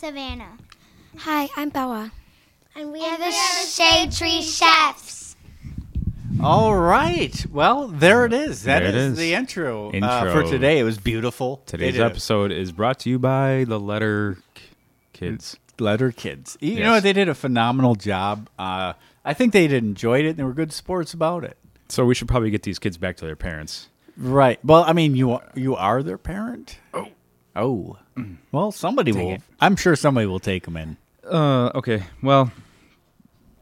table. Hi, I'm Savannah. Hi, I'm Bella. And we are the Shade Tree Chefs. All right. Well, there it is. That There it is is. the intro, Uh, for today. It was beautiful. They Today's did a- episode is brought to you by the Letter Kids. Letter Kids. You Yes. know? They did a phenomenal job. Uh, I think they enjoyed it and they were good sports about it. So we should probably get these kids back to their parents. Right. Well, I mean, you are, you are their parent. Oh. Oh. Well, somebody will. it. I'm sure somebody will take them in. Uh, okay. Well,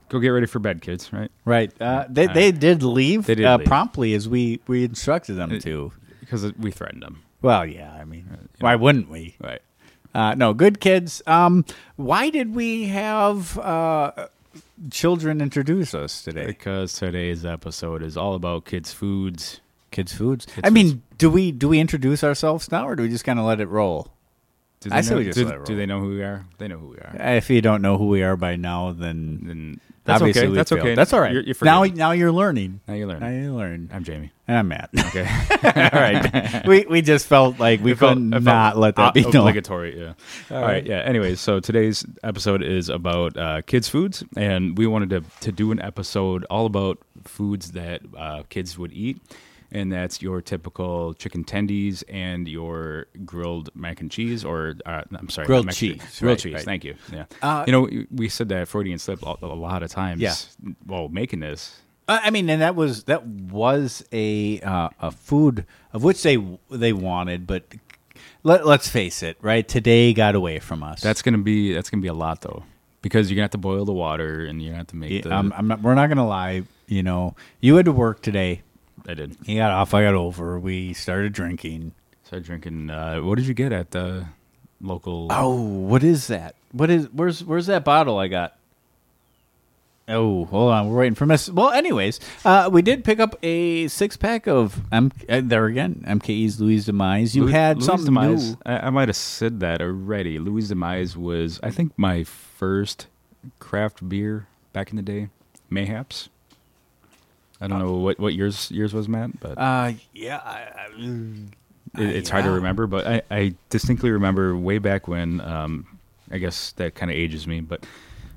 go get ready for bed, kids. Right? Right. Uh, they they did leave, They did uh, leave. promptly as we we instructed them to. Because we threatened them. Well, yeah. I mean, why wouldn't we? Right. Uh, no, good kids. Um, why did we have uh, children introduce us today? Because today's episode is all about kids' foods. Kids foods. Kids I mean, foods. do we do we introduce ourselves now, or do we just kind of let it roll? Do I they say know, we just do, let it roll. do they know who we are? They know who we are. If you don't know who we are by now, then Then that's obviously okay. That's failed. okay. That's all right. You're, you're now now you're learning. now you learn. Now you learn. I'm Jamie. And I'm Matt. Okay. all right. We we just felt like we couldn't felt let that o- be known. obligatory. Yeah. All right. Yeah. Anyways, so today's episode is about uh, kids' foods, and we wanted to to do an episode all about foods that uh, kids would eat, and that's your typical chicken tendies and your grilled mac and cheese, or uh, I'm sorry, Grilled and cheese, grilled right, cheese. right. Thank you. Yeah. Uh, you know, we said that Freudian slip a, a lot of times. Yeah. Well, making this. Uh, I mean, and that was that was a uh, a food of which they they wanted, but let, let's face it, right? Today got away from us. That's gonna be that's gonna be a lot though, because you're gonna have to boil the water and you're gonna have to make the. Yeah, I'm, I'm not, we're not gonna lie. You know, you had to work today. I did. He got off. I got over. We started drinking. Started drinking. Uh, what did you get at the local? Oh, what is that? What is? Where's Where's that bottle I got? Oh, hold on. We're waiting for Miss. Well, anyways, uh, we did pick up a six pack of M. Uh, there again, MKE's Louie's Demise. You Louis- had Louis something Demise. new. I, I might have said that already. Louis Demise was, I think, my first craft beer back in the day. Mayhaps. I don't know what what yours yours was, Matt, but Uh, yeah. I, I, it, it's hard to remember. But I, I distinctly remember way back when. Um, I guess that kind of ages me, but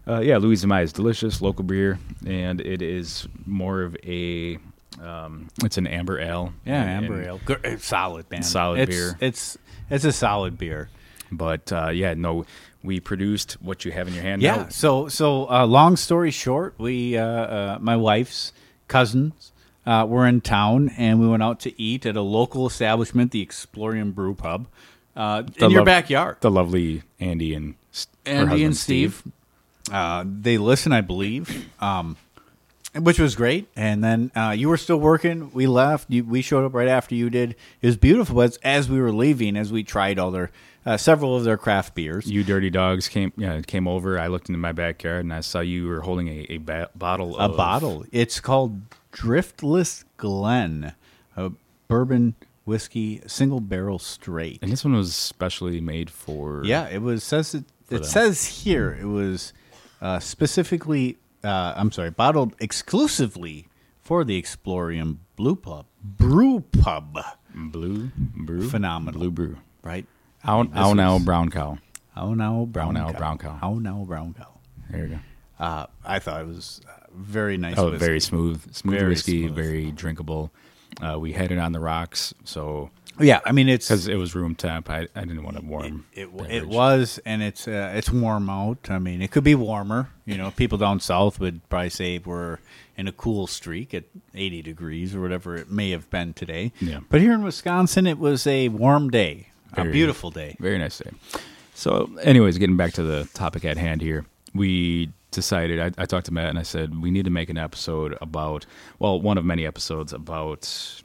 uh, yeah, Louis is delicious local beer, and it is more of a. Um, it's an amber ale. yeah, and- amber and- ale. Good, solid, man. Solid It's- beer. It's it's a solid beer. But uh, yeah, no, we produced what you have in your hand. Yeah. now. So so uh, long story short, we uh, uh, my wife's cousins uh, were in town, and we went out to eat at a local establishment, the Explorium Brew Pub, uh, in your backyard. The lovely Andy and Andy and Steve. Uh, they listen, I believe, um, which was great. And then uh, you were still working. We left. You, we showed up right after you did. It was beautiful. But as we were leaving, as we tried all their uh, several of their craft beers, You dirty dogs came. Yeah, came over. I looked into my backyard and I saw you were holding a, a ba- bottle. a bottle. It's called Driftless Glen, a bourbon whiskey single barrel straight. and this one was specially made for. Yeah, it was says it. It them. says here it was uh, specifically. Uh, I'm sorry, bottled exclusively for the Explorium Blue Pub Brew Pub. blue brew. Phenomenal. blue brew. Right? Ow, This ow now brown cow. How now brown now cow. brown cow. How now brown cow. There you go. Uh, I thought it was uh, very nice. Oh, whiskey. very smooth, smooth Very whiskey, smooth. very drinkable. Uh, we had it on the rocks, so Yeah, I mean it's because it was room temp, I, I didn't want to warm. It, it beverage. was, and it's uh, it's warm out. I mean, it could be warmer. You know, people down south would probably say we're in a cool streak at 80 degrees or whatever it may have been today. Yeah. But here in Wisconsin, it was a warm day, a beautiful day. Very nice day. So, anyways, getting back to the topic at hand here, we decided. I, I talked to Matt and I said we need to make an episode about, well, one of many episodes about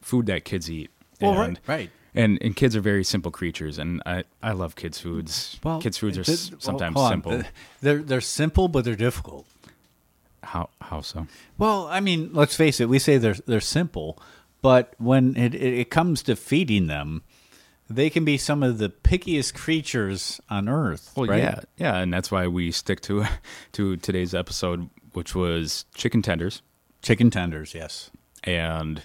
food that kids eat. Well, right, And- right. And and kids are very simple creatures, and I, I love kids' foods. Well, kids' foods are s- well, sometimes hold simple. They're they're simple, but they're difficult. How how so? Well, I mean, let's face it. We say they're they're simple, but when it, it comes to feeding them, they can be some of the pickiest creatures on earth. Well, right? yeah, yeah, and that's why we stick to to today's episode, which was chicken tenders chicken tenders. Yes. and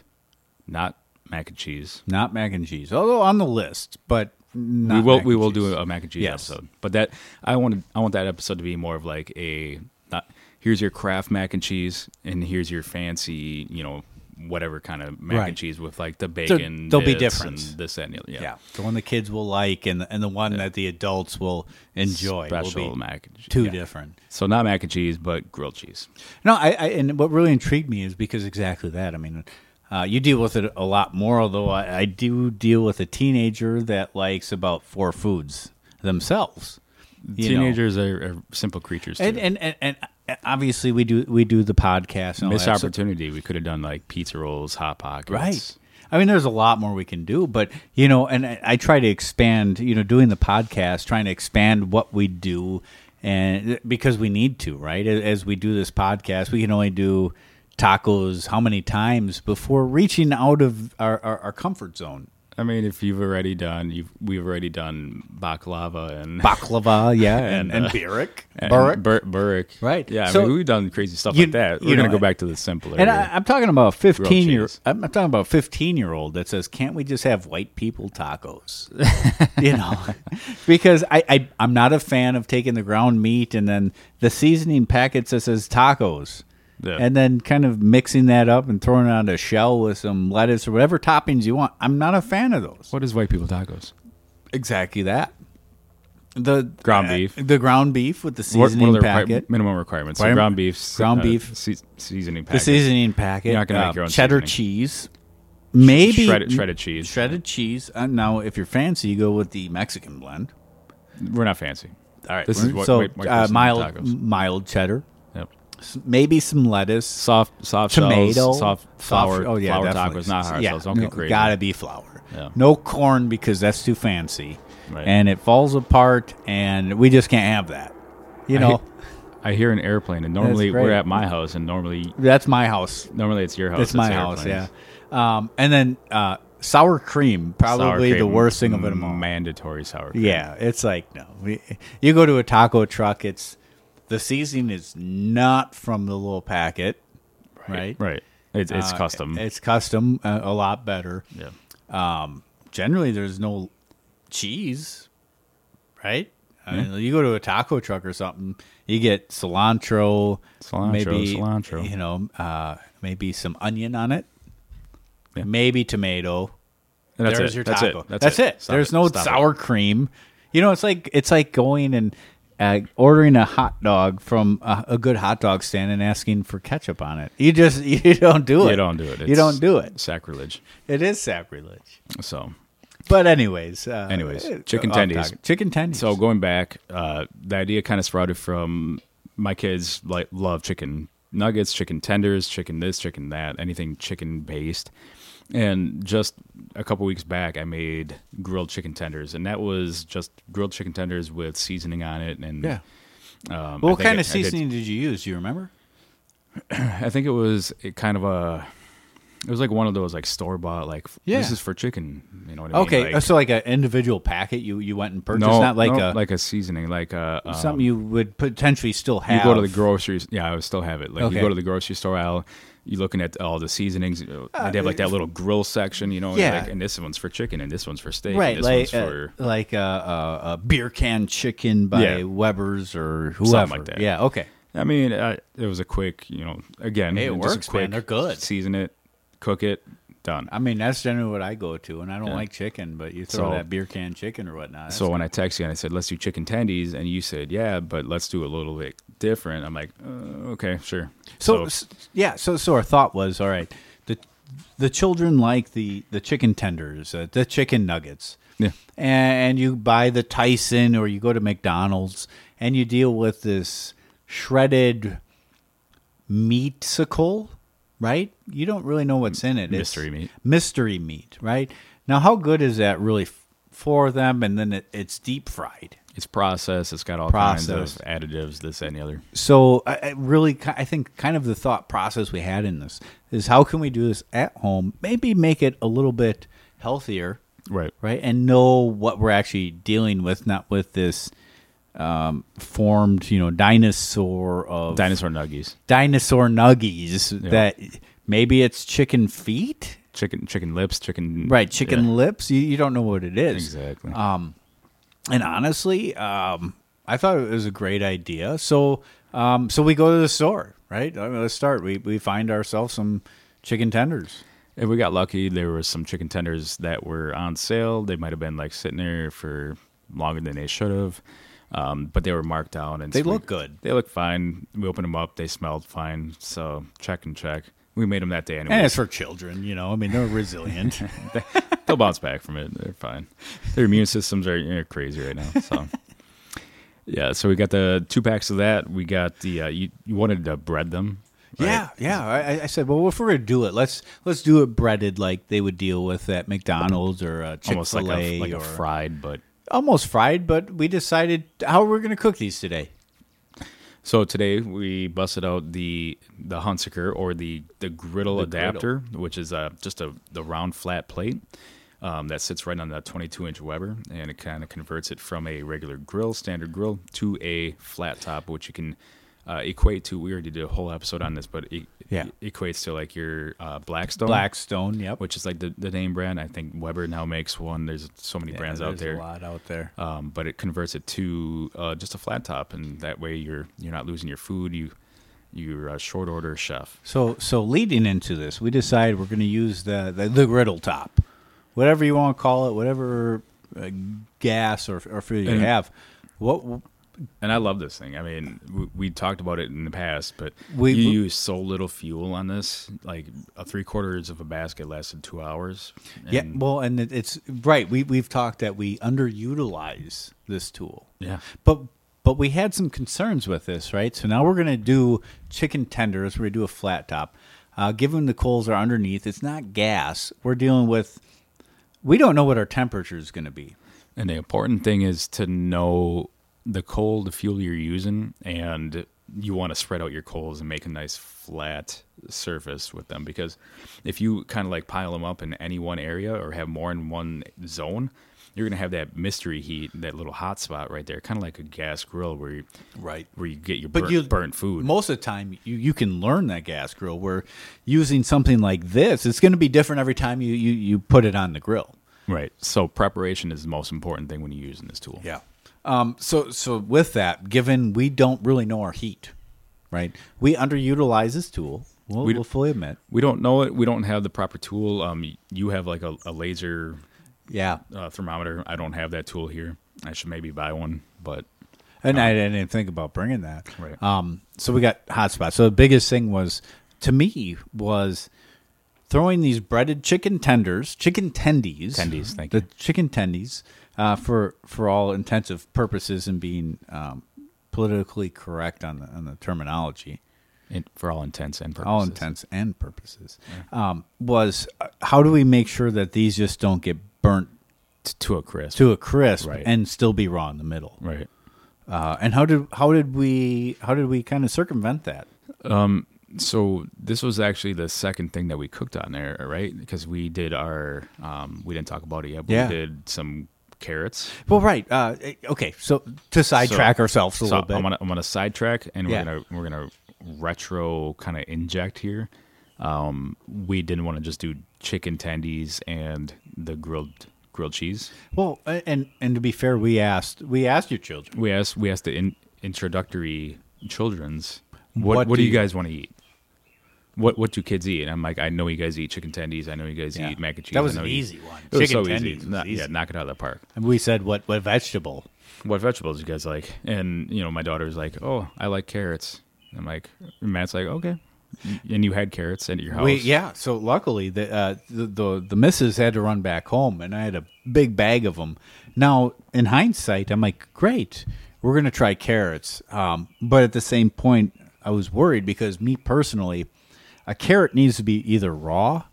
not mac and cheese. Not mac and cheese, although on the list. But Not we will we will cheese. do a mac and cheese Yes. episode, but that I want I want that episode to be more of like a not here's your craft mac and cheese and here's your fancy you know whatever kind of mac Right. and cheese with like the bacon. they'll be different. this and. Yeah, Yeah, the one the kids will like, and the, and the one that the adults will enjoy. special will be mac and cheese. two yeah. different. So not mac and cheese, but grilled cheese. No, I, I and what really intrigued me is because exactly that. I mean, uh, you deal with it a lot more, although I, I do deal with a teenager that likes about four foods themselves. you. Teenagers are, are simple creatures. Too. and, and and and obviously we do we do the podcast. And Missed that, so- opportunity. we could have done like pizza rolls, hot pockets. Right. I mean, there's a lot more we can do, but you know, and I, I try to expand. You know, doing the podcast, trying to expand what we do, and because we need to, right? As- As we do this podcast, we can only do tacos how many times before reaching out of our, our, our comfort zone. I mean, if you've already done, you've we've already done baklava and Baklava, yeah, and, and, uh, burek, burek. bur- burek. Right. Yeah, I So- mean, we've done crazy stuff You- like that. We're gonna know, go back to the simpler. And I, I'm talking about 15 year. cheese. I'm talking about 15 year old that says, "Can't we just have white people tacos?" you know, because I, I I'm not a fan of taking the ground meat and then the seasoning packets that says tacos, Yeah. and then kind of mixing that up and throwing it on a shell with some lettuce or whatever toppings you want. I'm not a fan of those. what is white people tacos? Exactly that. The Ground uh, beef. the ground beef with the What, seasoning what are the requir- packet, minimum requirements? So Requirement- ground beef, ground uh, beef. se- seasoning the packet. seasoning packet. You're not gonna make uh, your own cheddar seasoning. cheese, maybe shredded, shredded cheese. Shredded cheese. Uh, now, if you're fancy, you go with the Mexican blend. We're not fancy. All right, This is what so white, white uh, person mild, tacos. mild cheddar, Yep. S- maybe some lettuce, Soft, soft tomato, shells, soft flour, Oh yeah, flour definitely. tacos, not hard yeah, shells. Don't no, get crazy. Gotta be flour. Yeah. No corn because that's too fancy, Right. and it falls apart, and we just can't have that. You I know, I hear an airplane, and normally we're at my house, and normally that's my house. normally it's your house. It's my house. Yeah. Um, and then uh, sour cream, Sour probably the worst thing of them all. Mandatory sour cream. Yeah, it's like no. We, you go to a taco truck, it's the seasoning is not from the little packet, right? Right. It's it's Uh, custom. It's custom, uh, a lot better. yeah. Um, generally, there's no cheese, right? I mean, you go to a taco truck or something, you get cilantro, Cilantro, maybe cilantro. you know, uh, maybe some onion on it, Yeah. maybe tomato. And that's There's it. your That's taco. it. That's, it. Stop There's it. no Stop it. sour cream. You know, it's like it's like going and uh, ordering a hot dog from a, a good hot dog stand and asking for ketchup on it. You just you don't do it. You don't do it. you don't do it. Sacrilege. It is sacrilege. So But anyways, uh, Anyways, chicken tendies. Chicken tendies. So going back, uh, the idea kind of sprouted from my kids like love chicken nuggets, chicken tenders, chicken this, chicken that, anything chicken based. And just a couple weeks back, I made grilled chicken tenders, and that was just grilled chicken tenders with seasoning on it. And yeah. um, What kind of it- I did- seasoning did you use? Do you remember? I think it was it kind of a. It was like one of those like store bought like Yeah. this is for chicken. You know what I mean? Okay, Like- so like an individual packet you you went and purchased, no, not like no, a like a seasoning, like a um, something you would potentially still have. You go to the groceries. Yeah, I would still have it. Like Okay. you go to the grocery store aisle, you're looking at all the seasonings. uh, they have like that little grill section, you know. and, Yeah. like, and this one's for chicken, and this one's for steak, right, like one's uh, for like a, a, a beer can chicken by Yeah. Weber's or whoever. like that. Yeah, okay. I mean, uh, it was a quick, you know. Again, Hey, it works, a man. quick They're good. Season it, cook it, done. I mean, that's generally what I go to, and I don't Yeah. like chicken, but you throw So- that beer can chicken or whatnot. so when I texted you and I said let's do chicken tendies, and you said yeah, but let's do a little bit different. I'm like, uh, okay, sure. So, s yeah, so so our thought was all right. The the children like the the chicken tenders, uh, the chicken nuggets. Yeah. And you buy the Tyson or you go to McDonald's and you deal with this shredded meatsicle, right? You don't really know what's in it. It's Mystery meat. Mystery meat, right? Now, how good is that really f- for them? And then it, it's deep fried. it's processed. It's got all Processed. kinds of additives, this and the other. so I, I really i think kind of the thought process we had in this is how can we do this at home maybe make it a little bit healthier Right. right and know what we're actually dealing with not with this um, formed you know dinosaur of Dinosaur nuggies. dinosaur nuggies that maybe it's chicken feet chicken chicken lips, chicken Right, chicken yeah, lips. You, you don't know what it is. exactly. Um, and honestly, um, I thought it was a great idea. So, um, so we go to the store, right? I mean, let's start. We we find ourselves some chicken tenders. And we got lucky. There were some chicken tenders that were on sale. They might have been like sitting there for longer than they should have, um, but they were marked down and They so we- look good. They look fine. We opened them up. They smelled fine. So check and check. We made them that day anyway. And it's for children, you know. I mean, they're resilient. They'll bounce back from it. They're fine. Their immune systems are you know, crazy right now. So yeah. So we got the two packs of that. We got the uh, you, you wanted to bread them. right? Yeah, yeah. I, I said, well, if we're gonna do it, let's let's do it breaded like they would deal with at McDonald's or Chick Almost Fil like A, a like or a fried, but almost fried. But we decided how we're gonna cook these today. So today we busted out the the Hunsaker or the the griddle The adapter, which is uh, just a the round flat plate um, that sits right on that 22 inch Weber, and it kind of converts it from a regular grill, standard grill, to a flat top, which you can uh, equate to. We already did a whole episode on this, but it, Yeah. equates to like your uh, Blackstone, Blackstone, yep. which is like the, the name brand. I think Weber now makes one. There's so many Yeah, brands out there's there A lot out there. um, but it converts it to uh, just a flat top, and that way you're you're not losing your food. You you're a short order chef. So so leading into this, we decide we're going to use the, the the griddle top, whatever you want to call it, whatever uh, gas or or fuel you And- have. What And I love this thing. I mean, we, we talked about it in the past, but We- you we- use so little fuel on this. Like a three quarters of a basket lasted two hours. yeah, well, and it, it's right. We we've talked that we underutilize this tool. yeah. But but we had some concerns with this, right? So now we're going to do chicken tenders. We're going to do a flat top. Uh, given the coals are underneath, it's not gas. We're dealing with. We don't know what our temperature is going to be. And the important thing is to know the coal, the fuel you're using, and you want to spread out your coals and make a nice flat surface with them. Because if you kind of like pile them up in any one area or have more in one zone, you're gonna have that mystery heat, that little hot spot right there, kind of like a gas grill where you, Right. where you get your But burnt, you burnt food. Most of the time, you, you can learn that gas grill. Where using something like this, it's going to be different every time you, you, you put it on the grill. right. So preparation is the most important thing when you're using this tool. Yeah. Um. So so with that, given we don't really know our heat, right? We underutilize this tool. We'll, We- we'll fully admit. We don't know it. We don't have the proper tool. Um, you have like a, a laser Yeah. uh, thermometer. I don't have that tool here. I should maybe buy one, but And I didn't think about bringing that. Right. Um, so we got hotspots. So the biggest thing was to me was throwing these breaded chicken tenders, chicken tendies, Tendies, thank the you. chicken tendies, uh, for for all intensive purposes and being um, politically correct on the on the terminology, it, for all intents and purposes, all intents and purposes, um, was uh, how do we make sure that these just don't get burnt to a crisp. to a crisp Right. and still be raw in the middle? right. Uh, and how did how did we how did we kind of circumvent that? So this was actually the second thing that we cooked on there, right? Because we did our, um, we didn't talk about it yet, but Yeah. we did some carrots. Well, right. Uh, okay, so to sidetrack So- ourselves a so little bit. I'm gonna I'm gonna sidetrack, and Yeah. we're gonna we're gonna retro kind of inject here. Um, we didn't want to just do chicken tendies and the grilled grilled cheese. well, and and to be fair, we asked we asked your children. We asked we asked the in, introductory children's what What what, do you- guys want to eat? What what do kids eat? And I'm like, I know you guys eat chicken tendies. I know you guys Yeah. eat mac and cheese. That was an easy one. It was Chicken so tendies easy. was Knock- easy. Yeah, knock it out of the park. And we said what what vegetable? What vegetables you guys like? And you know, my daughter's like, oh, I like carrots. I'm like, and Matt's like, okay. And you had carrots at your house. We, yeah. So luckily, the, uh, the the the missus had to run back home, and I had a big bag of them. Now, in hindsight, I'm like, great, we're gonna try carrots. Um, but at the same point, I was worried because me personally, a carrot needs to be either raw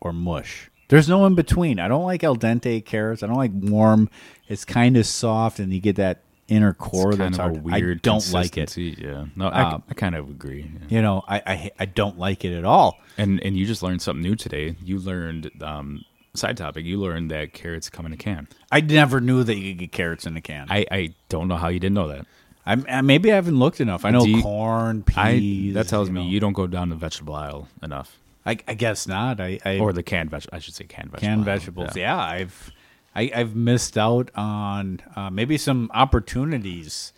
or mush. There's no in between. I don't like al dente carrots. I don't like warm. It's kind of soft, and you get that inner It's core kind that's of weird I don't like it. Yeah, no, I, Um, I kind of agree. yeah. You know, I, I I don't like it at all. And and you just learned something new today. You learned um, side topic. You learned that carrots come in a can. I never knew that you could get carrots in a can. I, I don't know how you didn't know that. I, I maybe I haven't looked enough. I know you- corn, I peas. that tells you me know. you don't go down the vegetable aisle enough. I, I guess not. I, I or the canned veg. I should say canned vegetables. canned vegetables. Yeah, I've I, I've missed out on uh, maybe some opportunities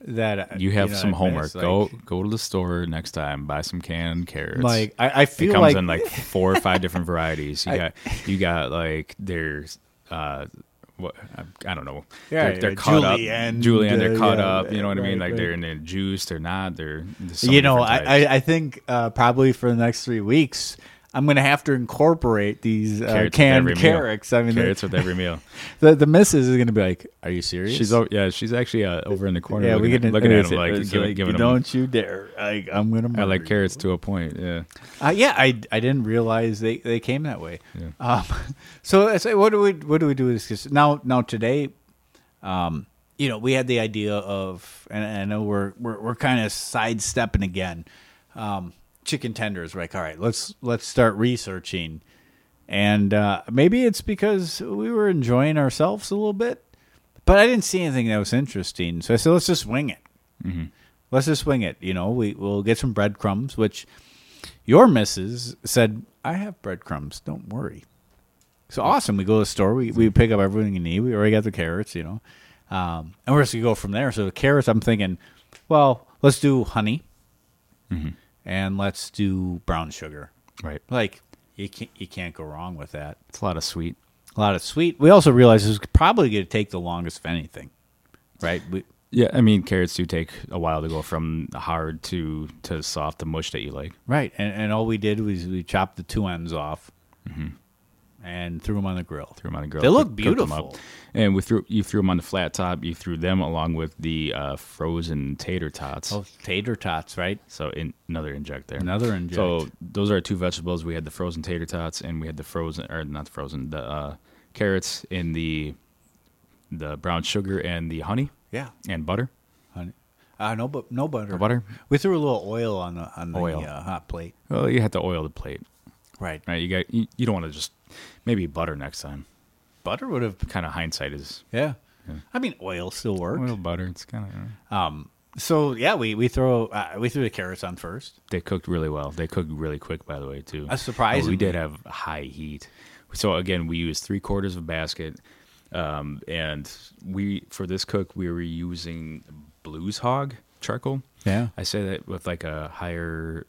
that uh, You have know, some homework. go go to the store next time. Buy some canned carrots. Like I, I it feel comes like, in like four or five different varieties. You I- got you got like there's uh what I, I don't know. Yeah, they're, they're yeah, julienne, up. Julian, they're uh, cut yeah, up. You know what I mean? right, Like they're right. in the juice. They're not. They're so you know, I. I, I think uh, probably for the next three weeks, I'm going to have to incorporate these uh, Carrots with canned every meal. carrots. I mean, carrots with every meal. the the missus is going to be like, "Are you serious?" She's o- yeah. She's actually uh, over in the corner. yeah, looking, we at, can looking at him like giving, like, giving. Don't you dare! Like, I'm going to. I like carrots to a point. Yeah. Uh, yeah, I, I didn't realize they, they came that way. Yeah. Um, so I say, what do we what do we do with this? now now today, um, you know, we had the idea of, and I know we're we're, we're kind of sidestepping again. Um, chicken tenders, we're like, all right, let's let's start researching, and uh, maybe it's because we were enjoying ourselves a little bit, but I didn't see anything that was interesting, so I said, let's just wing it. Let's just wing it. You know, we we'll get some breadcrumbs, which your missus said, I have breadcrumbs. Don't worry. So awesome. We go to the store. We, we pick up everything you need. We already got the carrots, you know. Um, and we're just going to go from there. So the carrots, I'm thinking, well, let's do honey and let's do brown sugar. Right. Like, you can't, you can't go wrong with that. It's a lot of sweet. A lot of sweet. We also realized this is probably going to take the longest of anything, right? We, Yeah, I mean carrots do take a while to go from hard to to soft to mush that you like. Right, and, and all we did was we chopped the two ends off mm-hmm. And threw them on the grill. Threw them on a grill. They look cooked beautiful. And we threw you threw them on the flat top. You threw them along with the uh, frozen tater tots. Oh, tater tots, right? So in, another inject there. Another inject. So those are our two vegetables. We had the frozen tater tots, and we had the frozen or not the frozen the uh, carrots in the the brown sugar and the honey Yeah, and butter. honey. Uh, no, but no butter. No butter? We threw a little oil on the on the Uh, hot plate. Well, you had to oil the plate, Right. right? You got you, you don't want to just maybe butter next time. Butter would have. Kind of hindsight is Yeah. I mean, oil still works. oil butter. It's kind of Um. So yeah, we we throw uh, we threw the carrots on first. They cooked really well. They cooked really quick, by the way, too. Uh, surprisingly. we did have high heat. So again, we used three quarters of a basket, um, and we for this cook we were using Blues Hog charcoal. Yeah. I say that with like a higher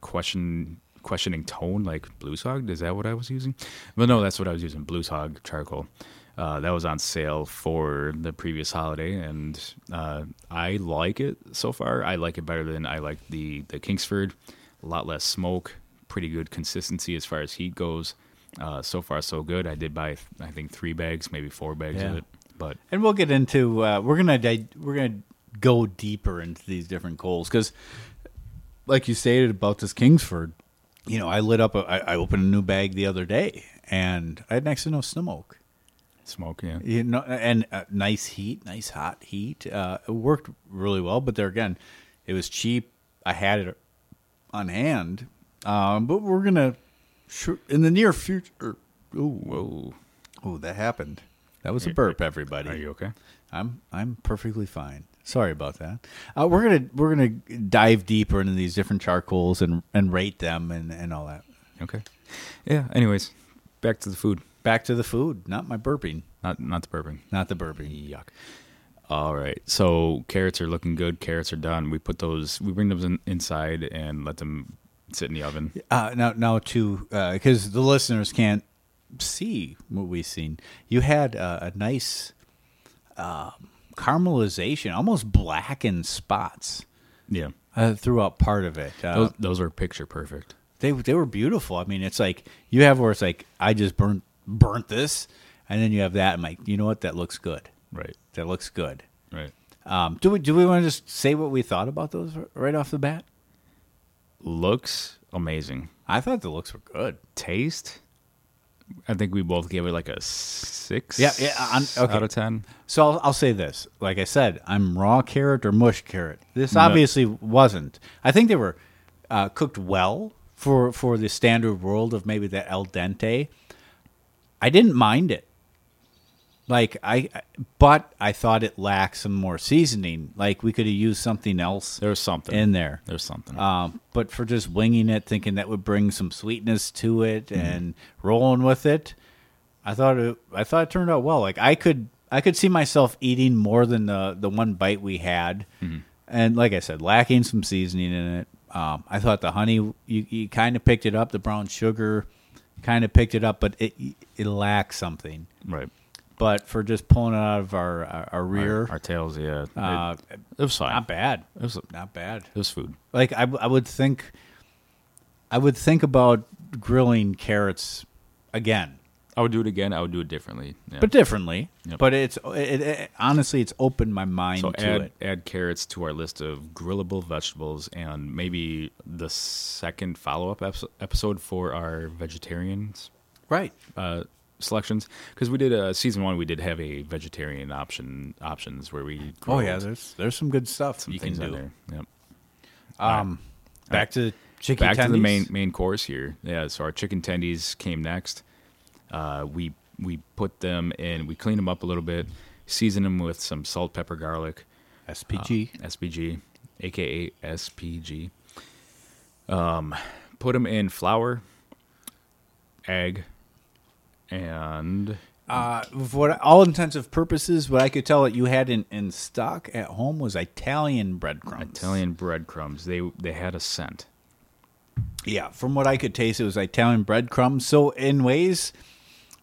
question questioning tone, like Blues Hog. Is that what I was using? Well, no, that's what I was using. Blues Hog charcoal. Uh, that was on sale for the previous holiday, and uh, I like it so far. I like it better than I like the the Kingsford. A lot less smoke, pretty good consistency as far as heat goes. Uh, so far, so good. I did buy, I think, three bags, maybe four bags Yeah. of it. But And we'll get into uh, we're gonna di- we're gonna go deeper into these different coals because, like you stated about this Kingsford, you know, I lit up a, I, I opened a new bag the other day and I had next to no smoke. smoke, yeah. You know, and uh, nice heat, nice hot heat. Uh, it worked really well, but there again, it was cheap. I had it on hand, um, but we're gonna in the near future. Oh, Whoa. oh, that happened. That was a burp, everybody. Are you okay? I'm I'm perfectly fine. Sorry about that. Uh, we're gonna we're gonna dive deeper into these different charcoals and and rate them and and all that. Okay. Yeah. Anyways, back to the food. Back to the food, not my burping, Not not the burping. not the burping. Yuck. All right. So carrots are looking good. Carrots are done. We put those. We bring those in, inside and let them sit in the oven. Uh, now now to because the listeners can't see what we've seen. You had uh, a nice um, caramelization, almost blackened spots Yeah. uh, throughout part of it. Uh, Those those are picture perfect. they they were beautiful. I mean, it's like you have where it's like I just burnt burnt this, and then you have that. I'm like, you know what? That looks good. Right. That looks good. Right. Um, do we do we want to just say what we thought about those right off the bat? Looks amazing. I thought the looks were good. Taste. I think we both gave it like a six. Yeah, yeah, on- okay. Out of ten. So I'll, I'll say this. Like I said, I'm raw carrot or mush carrot. This No. obviously wasn't. I think they were uh, cooked well for for the standard world of maybe that al dente. I didn't mind it. Like I, but I thought it lacked some more seasoning. Like we could have used something else There's something in there. There's something. Um, but for just winging it, thinking that would bring some sweetness to it, Mm-hmm. and rolling with it, I thought it. I thought it turned out well. Like I could, I could see myself eating more than the the one bite we had, Mm-hmm. and like I said, lacking some seasoning in it. Um, I thought the honey, you, you kind of picked it up. The brown sugar, kind of picked it up, but it it lacked something. right. But for just pulling it out of our our, our rear, Our, our tails, yeah. uh, it, it was fine. not bad. It was, Not bad. It was food. Like I, I would think, I would think about grilling carrots again, I would do it again. I would do it differently. Yeah. but differently. Yep. But it's it, it, honestly, it's opened my mind so to add it. add carrots to our list of grillable vegetables, and maybe the second follow up episode for our vegetarians Right. uh, selections because we did a season one. We did have a vegetarian option options where we Oh yeah, there's there's some good stuff some you can things on do. there. Yep. Um, back to chicken. Back to the main main course here. Yeah, so our chicken tendies came next. Uh, we we put them in. We clean them up a little bit, season them with some salt, pepper, garlic. SPG. uh, SPG, aka SPG. Um, put them in flour, egg, and Uh, for all intensive purposes, what I could tell that you had in, in stock at home was Italian breadcrumbs. Italian breadcrumbs. They they had a scent. Yeah, from what I could taste, it was Italian breadcrumbs. So in ways,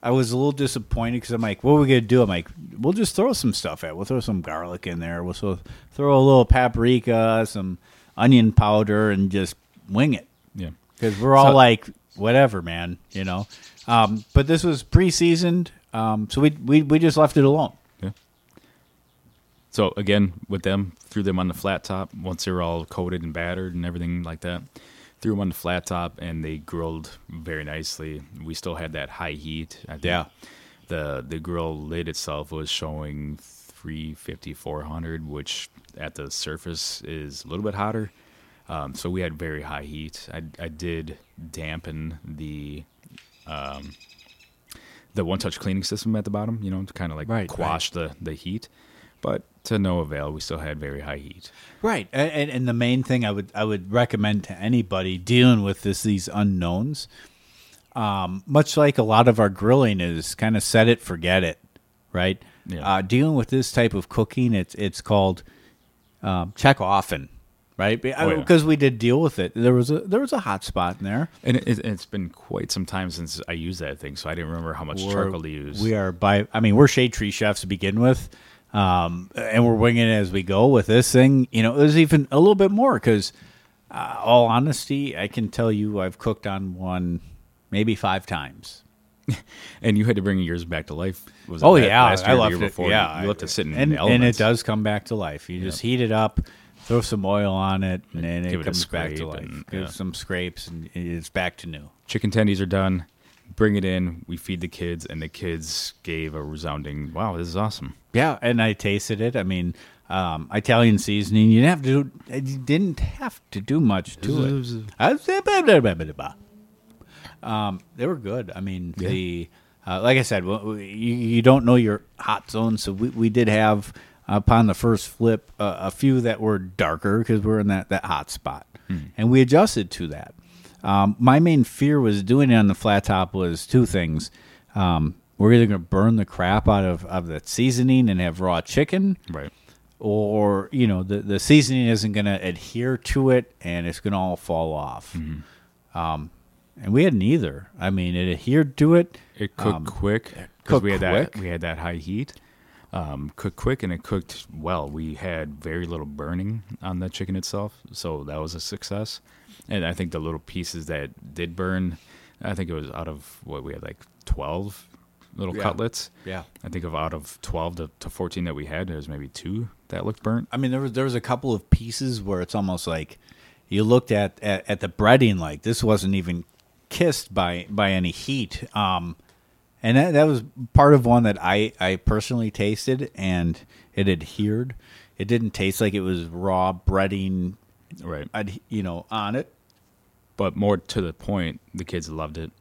I was a little disappointed because I'm like, what are we gonna do? I'm like, we'll just throw some stuff at. We'll throw some garlic in there. We'll throw, throw a little paprika, some onion powder, and just wing it. Yeah. Because we're all So- like, whatever, man, you know. Um, but this was pre-seasoned, um, so we we we just left it alone. Yeah. So again, with them, threw them on the flat top once they were all coated and battered and everything like that. Threw them on the flat top and they grilled very nicely. We still had that high heat. Yeah. The the grill lid itself was showing 350, 400, which at the surface is a little bit hotter. Um, so we had very high heat. I, I did dampen the um, the one touch cleaning system at the bottom, you know, to kind of like Right, quash the, the heat. But to no avail, we still had very high heat. Right, and, and, and the main thing I would I would recommend to anybody dealing with this these unknowns, um, much like a lot of our grilling is kind of set it forget it, right? Yeah. Uh, dealing with this type of cooking, it's it's called um, check often, right? Oh, yeah. Because we did deal with it. There was a there was a hot spot in there. And it, it's been quite some time since I used that thing, so I didn't remember how much We're- charcoal to use. We are by I mean we're shade tree chefs to begin with, um, and we're winging it as we go with this thing. You know, it was even a little bit more because, uh, all honesty, I can tell you I've cooked on one maybe five times. and you had to bring yours back to life. Was Oh yeah, last year I left year it. before? Yeah, you left it sitting and, in the and it does come back to life. You just heat it up, throw some oil on it, and then it it comes back to life. and- Give yeah. some scrapes, and it's back to new. Chicken tendies are done. Bring it in. We feed the kids, and the kids gave a resounding, "Wow, this is awesome." Yeah, and I tasted it. I mean, um, Italian seasoning. You didn't have to. Do, you didn't have to do much to it. Um, they were good. I mean, Yeah. the uh, like I said, well, you, you don't know your hot zone, so we, we did have upon the first flip uh, a few that were darker because we're in that that hot spot, and we adjusted to that. Um, my main fear was doing it on the flat top was two things. Um, we're either going to burn the crap out of, of the seasoning and have raw chicken, Right. or you know the the seasoning isn't going to adhere to it and it's going to all fall off. Mm-hmm. Um, and we had neither. I mean, it adhered to it. It cooked Um, quick because cooked we had that quick. we had that high heat. Um, cooked quick and it cooked well. We had very little burning on the chicken itself, so that was a success. And I think the little pieces that did burn, I think it was out of what we had like twelve little Yeah. cutlets. Yeah. I think of out of twelve to, to fourteen that we had, there was maybe two that looked burnt. I mean, there was there was a couple of pieces where it's almost like you looked at at, at the breading like this wasn't even kissed by by any heat. Um, and that that was part of one that I I personally tasted and it adhered. It didn't taste like it was raw breading, Right. ad- you know, on it. But more to the point, the kids loved it.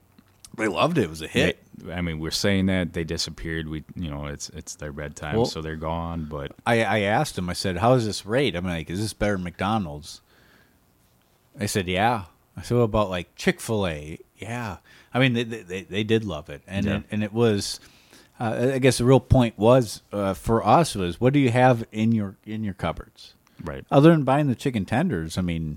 They loved it. It was a hit. I mean, we're saying that they disappeared. We, you know, it's it's their bedtime, Well- so they're gone. But I, I asked them. I said, "How is this rate?" I'm like, "Is this better than McDonald's?" I said, "Yeah." I said, "What about like Chick Fil A?" Yeah. I mean, they, they they did love it, and Yeah. it, and it was. Uh, I guess the real point was uh, for us was what do you have in your in your cupboards right, other than buying the chicken tenders? I mean,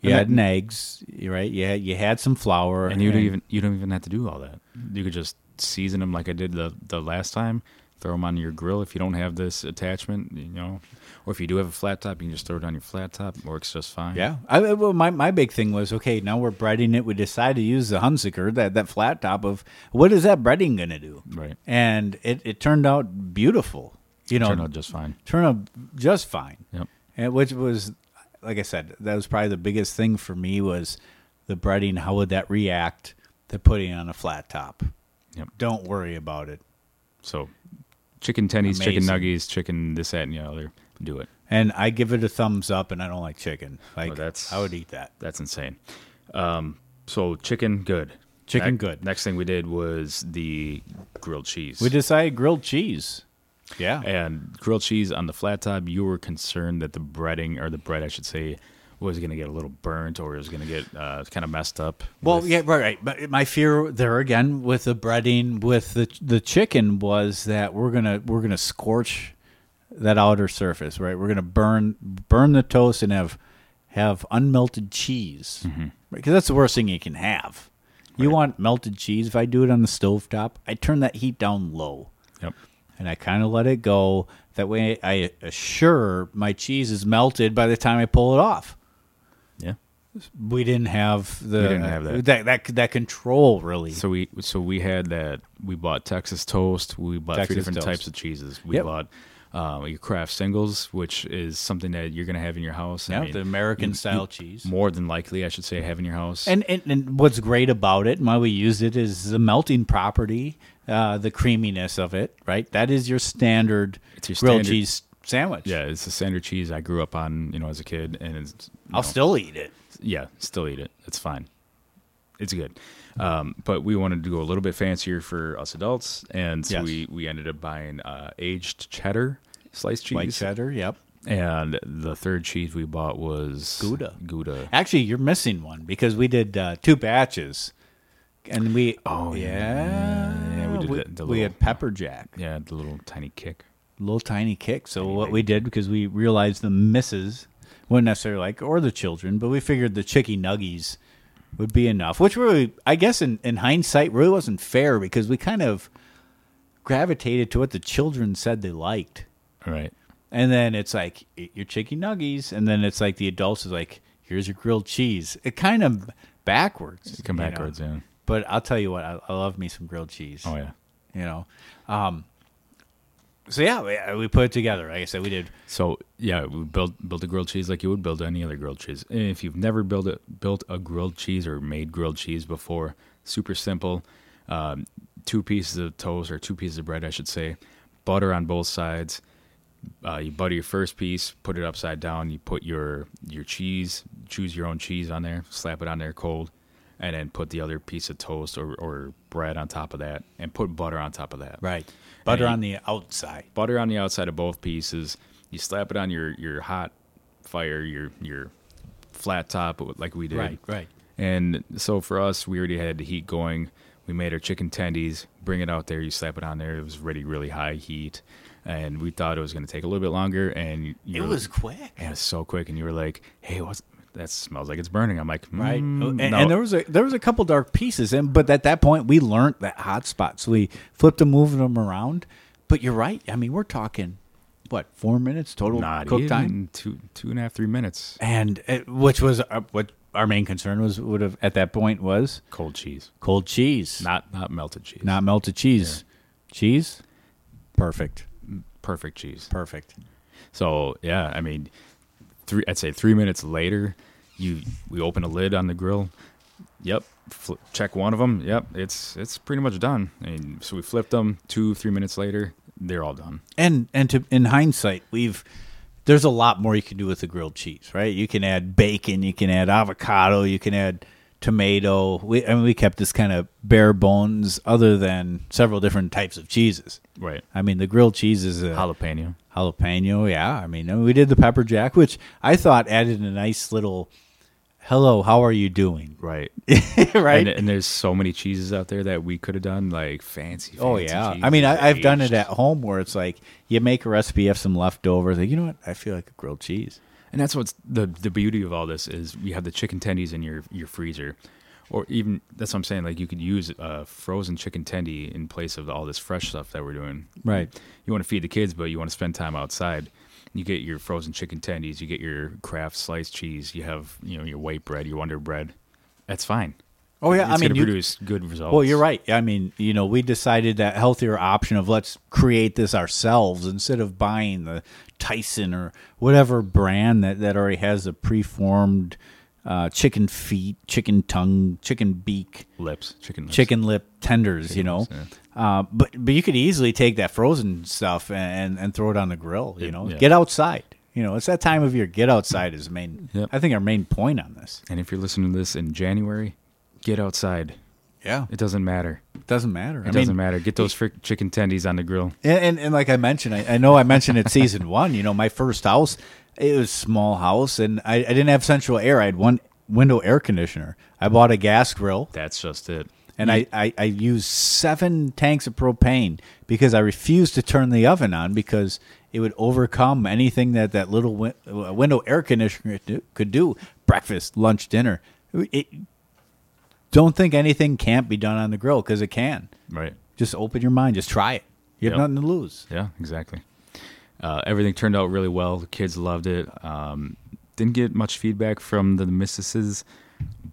you had eggs, right? You had, you had some flour, and you don't even you don't even have to do all that. You could just season them like I did the the last time. Throw them on your grill if you don't have this attachment, you know, or if you do have a flat top, you can just throw it on your flat top. Works just fine. Yeah, I, well, my my big thing was okay. Now we're breading it. We decide to use the Hunsaker, that that flat top of what is that breading going to do? Right. And it, it turned out beautiful. You know, turned out just fine. turned out just fine. Yep. And which was, like I said, that was probably the biggest thing for me was the breading. How would that react to putting on a flat top? Yep. Don't worry about it. So, chicken tendies, chicken Amazing. nuggies, chicken this, that, and the other. Do it. And I give it a thumbs up. And I don't like chicken. Like Oh, that's- I would eat that. That's insane. Um, so chicken, good. Chicken, Ne- good. Next thing we did was the grilled cheese. We decided grilled cheese. Yeah. and grilled cheese on the flat top. You were concerned that the breading, or the bread, I should say, was going to get a little burnt or it was going to get uh, kind of messed up. Well, with- yeah, right, right. But my fear there again with the breading with the the chicken was that we're gonna we're gonna scorch that outer surface, right? We're gonna burn burn the toast and have have unmelted cheese, because that's the worst thing you can have. You want melted cheese. If I do it on the stovetop, I turn that heat down low Yep. and I kind of let it go. That way, I assure my cheese is melted by the time I pull it off. Yeah. We didn't have the We didn't have that. that that, that control really. So we so we had that. We bought Texas toast. We bought three different toast. types of cheeses. We Yep. bought uh, your craft singles, which is something that you're going to have in your house. I mean, the American you- style you cheese. More than likely, I should say, have in your house. And, and and what's great about it, and why we used it, is the melting property, uh, the creaminess of it. Right, that is your standard It's your grilled standard- cheese sandwich. yeah, it's the standard cheese I grew up on, you know, as a kid, and it's, I'll know, still eat it. yeah, still eat it. It's fine. It's good. Um, but we wanted to go a little bit fancier for us adults, and so Yes. we, we ended up buying uh, aged cheddar sliced cheese. White cheddar. Yep. And the third cheese we bought was Gouda. Gouda. Actually, you're missing one because we did uh, two batches, and we Oh, yeah. yeah Yeah, we did we, the- the we had pepper jack. Yeah, the little tiny kick. Little tiny kick. So Tiny what we did because we realized the missus wouldn't necessarily like, or the children, but we figured the chicky nuggies would be enough. Which really, I guess, in, in hindsight, really wasn't fair because we kind of gravitated to what the children said they liked, All right. and then it's like eat your chicky nuggies, and then it's like the adults is like, here's your grilled cheese. It kind of backwards. Come you know? backwards, yeah. But I'll tell you what, I, I love me some grilled cheese Oh, yeah. you know. Um, so yeah, we, we put it together. Like I said, we did. So yeah, we built built a grilled cheese like you would build any other grilled cheese. And if you've never built a built a grilled cheese or made grilled cheese before, super simple. Um, two pieces of toast or two pieces of bread, I should say. Butter on both sides. Uh, you butter your first piece, put it upside down. You put your your cheese, choose your own cheese on there, slap it on there cold, and then put the other piece of toast or, or bread on top of that, and put butter on top of that Right. Butter on the outside. butter on the outside of both pieces. You slap it on your, your hot fire, your your flat top like we did. Right, right. And so for us, we already had the heat going. We made our chicken tendies, bring it out there, you slap it on there. It was already really high heat. And we thought it was going to take a little bit longer. And you, It were- was quick. and it was so quick. And you were like, hey, what's that smells like it's burning. I'm like, Right. mm, and, no. and there was a there was a couple dark pieces, and but at that point we learned that hot spots. so we flipped them, moving them around. But you're right. I mean, we're talking what four minutes total not cook even time, two two and a half three minutes. and it, which was uh, what our main concern was would have at that point was Cold cheese, cold cheese, not not melted cheese, not melted cheese. Cheese, perfect, perfect cheese. perfect. So yeah, I mean, three. I'd say three minutes later, you we open a lid on the grill. Yep, check one of them. Yep, it's it's pretty much done. And so we flipped them. Two three minutes later, they're all done. and and to in hindsight we've there's a lot more you can do with the grilled cheese right you can add bacon you can add avocado you can add tomato. We I mean we kept this kind of bare bones, other than several different types of cheeses. Right. I mean the grilled cheese is a Jalapeno. Jalapeno. Yeah, I mean we did the pepper jack, which I thought added a nice little. Hello, how are you doing? Right. right. And, and there's so many cheeses out there that we could have done like fancy. Oh yeah, cheeses I mean I, I've done it at home where it's like you make a recipe, you have some leftovers. Like you know what, I feel like a grilled cheese. And that's what's the the beauty of all this is you have the chicken tendies in your your freezer, or even that's what I'm saying. Like you could use uh, frozen chicken tendy in place of all this fresh stuff that we're doing. Right. You want to feed the kids, but you want to spend time outside. You get your frozen chicken tendies. You get your Kraft sliced cheese. You have you know your white bread, your Wonder Bread. That's fine. Oh yeah, it's I mean you, produce good results. Well, you're right. I mean, you know, we decided that healthier option of let's create this ourselves instead of buying the Tyson or whatever brand that, that already has a preformed uh, chicken feet, chicken tongue, chicken beak, Lips, chicken lips. chicken lip tenders. you know, lips, uh, but but you could easily take that frozen stuff and and throw it on the grill. You know, yeah. get outside. You know, it's that time of year. Get outside is the main. Yep. I think our main point on this. And if you're listening to this in January, get outside. Yeah, It doesn't matter. it doesn't matter. It doesn't matter. Get those frick chicken tendies on the grill. And, and, and like I mentioned, I, I know I mentioned it season one. You know, my first house, it was a small house, and I, I didn't have central air. I had one window air conditioner. I bought a gas grill, That's just it. and I, I, I used seven tanks of propane because I refused to turn the oven on because it would overcome anything that that little win, window air conditioner could do- could do. Breakfast, lunch, dinner. It, don't think anything can't be done on the grill because it can. Right. Just open your mind. Just try it. You have Yep. nothing to lose. Yeah, exactly. Uh, everything turned out really well. The kids loved it. Um, didn't get much feedback from the mistresses,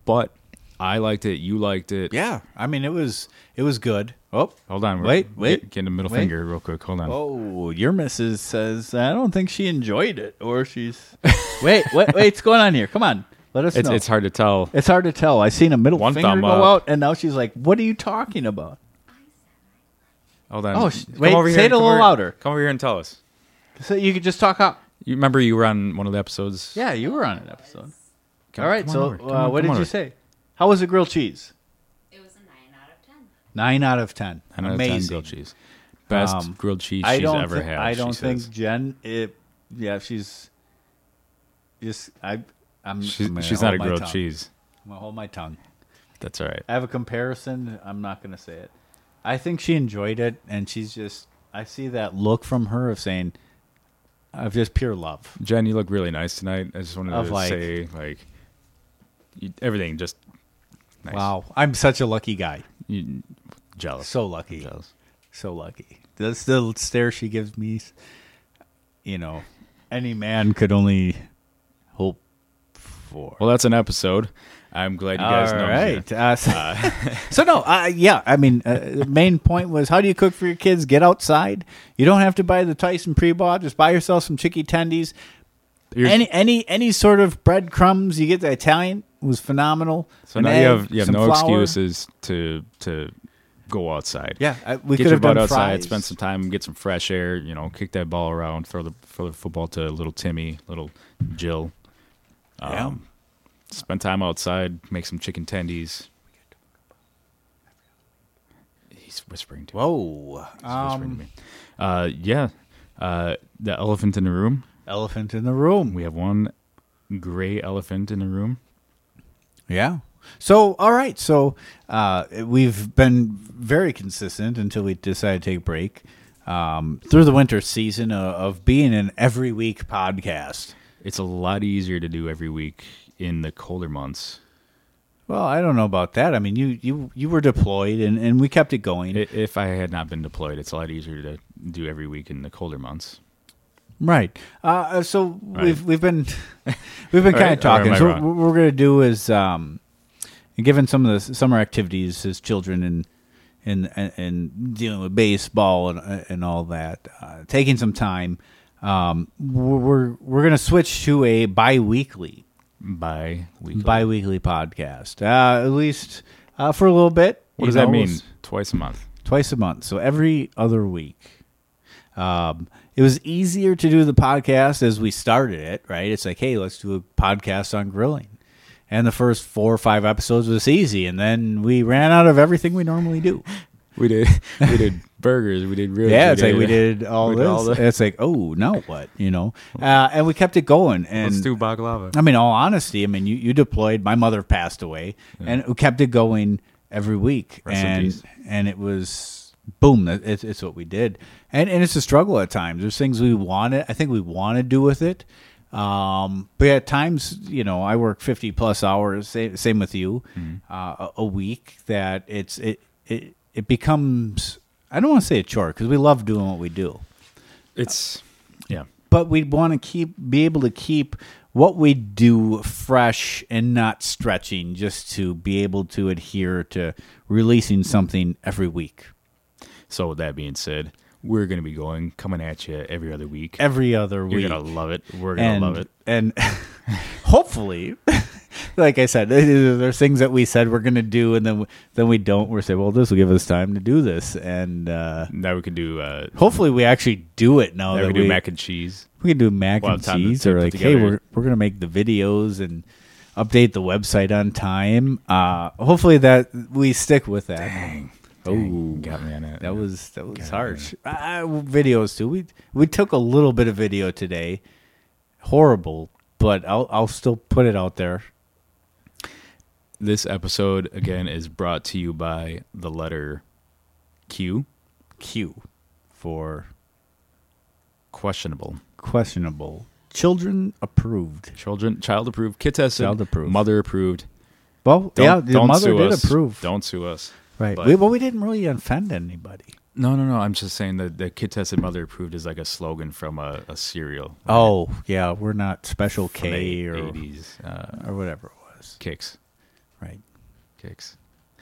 but I liked it. You liked it. Yeah, I mean it was it was good. Oh, Hold on. Wait, wait, Get, get a middle wait. finger real quick. Hold on. Oh, your missus says I don't think she enjoyed it, or she's. wait, wait, wait, what's going on here? Come on, let us it's know. it's hard to tell. It's hard to tell. I seen a middle One finger go up. out, and now she's like, "What are you talking about?" Hold on. Oh, sh- Come wait, over here say it a little louder. Come over here and tell us. So you could just talk up. You remember you were on one of the episodes? Yeah, you were on an episode. Come- All right, come on so over. Come uh, on- what come did on you over. say? How was the grilled cheese? It was a 9 out of 10. Nine out of ten. Nine out of ten Amazing. grilled cheese. Best Um, grilled cheese I she's don't ever thi- had. I she don't think says. Jen. It, yeah, she's just. I. I'm. she's, I'm gonna she's not a my grilled tongue. cheese. I'm gonna hold my tongue. That's all right. I have a comparison. I'm not gonna say it. I think she enjoyed it, and she's just. I see that look from her of saying, of just pure love. Jen, you look really nice tonight. I just wanted Of to like- say, like, you, everything just nice. Wow, I'm such a lucky guy. You, jealous. So lucky. jealous. So lucky. That's the stare she gives me. You know, any man could only hope for. Well, that's an episode. I'm glad you guys All know. right. Uh, so, so no, uh, yeah. I mean, uh, the main point was how do you cook for your kids? Get outside. You don't have to buy the Tyson pre-bought. Just buy yourself some chicky tendies. Any any any sort of breadcrumbs you get. The Italian was phenomenal. so An now egg, you have you have some no flour. excuses to to go outside. Yeah, I, we get could your have butt done outside, fries. spend some time, get some fresh air. You know, kick that ball around, throw the throw the football to little Timmy, little Jill. Um, Yeah. Spend time outside, make some chicken tendies. He's whispering to me. Whoa. He's whispering to Um, me. Uh, yeah, uh, the elephant in the room. elephant in the room. We have one gray elephant in the room. Yeah. So, all right. So, uh, we've been very consistent until we decided to take a break um, through the winter season of, of being an every week podcast. It's a lot easier to do every week in the colder months. Well, I don't know about that. I mean, you you you were deployed, and, and we kept it going. I- If I had not been deployed, it's a lot easier to do every week in the colder months. Right. Uh, so Right. we've we've been we've been kind of talking. or am I So wrong? what we're going to do is, um, given some of the summer activities as children and and and, and dealing with baseball and and all that, uh, taking some time. Um, we're we're, we're going to switch to a biweekly Bi weekly. biweekly podcast. Uh, at least uh, for a little bit. What does that know, mean? Twice a month. twice a month, so every other week. Um, it was easier to do the podcast as we started it, right? It's like, hey, let's do a podcast on grilling, and the first four or five episodes was easy, and then we ran out of everything we normally do. We did we did burgers. We did ribs. Yeah, it's like we did all we this. did all the- It's like, oh, now what? You know, uh, and we kept it going. And Let's do baklava. I mean, all honesty, I mean, you, you deployed. My mother passed away, and we kept it going every week, Rest and and it was boom. that- It's, it's what we did, and and it's a struggle at times. There's things we wanted. I think we want to do with it, um, but at times, you know, I work 50 plus hours. Same, same with you, Mm-hmm. uh, a, a week. That it's it it it becomes. I don't want to say a chore because we love doing what we do It's yeah. but we want to keep be able to keep what we do fresh and not stretching just to be able to adhere to releasing something every week So with that being said, we're gonna be going coming at you every other week. every other week, You're gonna love it. We're gonna love it. and hopefully like i said there's things that we said we're going to do and then then we don't we're saying well this will give us time to do this and uh Now we can do uh hopefully we actually do it now now that we can do we, mac and cheese. We can do mac We'll and to cheese, or like, hey, we're we're gonna make the videos and update the website on time. Uh, hopefully that we stick with that. Dang. Oh, got me on that. that was that was harsh. Uh, videos too. We we took a little bit of video today. Horrible, but I'll I'll still put it out there. This episode again is brought to you by the letter Q. Q for Questionable. questionable. Children approved. Children, child approved, kid tested, Child approved. mother approved. Well, Don't, yeah, the don't mother sue did us. approve. Don't sue us. Right. but- We, well, we didn't really offend anybody. No, no, no. I'm just saying that the kid tested, mother approved is like a slogan from a, a cereal. Oh, yeah, we're not special K or 80s. Uh, or whatever it was. Kix. Right. Kix.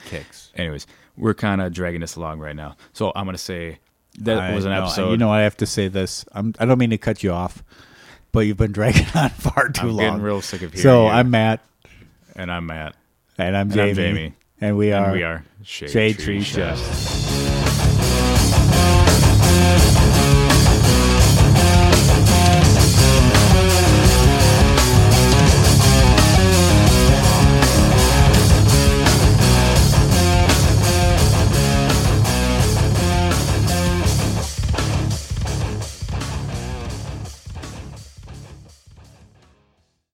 Kix. Anyways, we're kind of dragging this along right now. So I'm going to say that I was an know- episode. You know, I have to say this. I'm, I don't mean to cut you off, but you've been dragging on far too I'm long. getting real sick of hearing so you. I'm Matt, and I'm Matt. and I'm And Jamie, I'm Jamie. And we are and we are Shade, Shade Tree Tree Chefs. Chefs.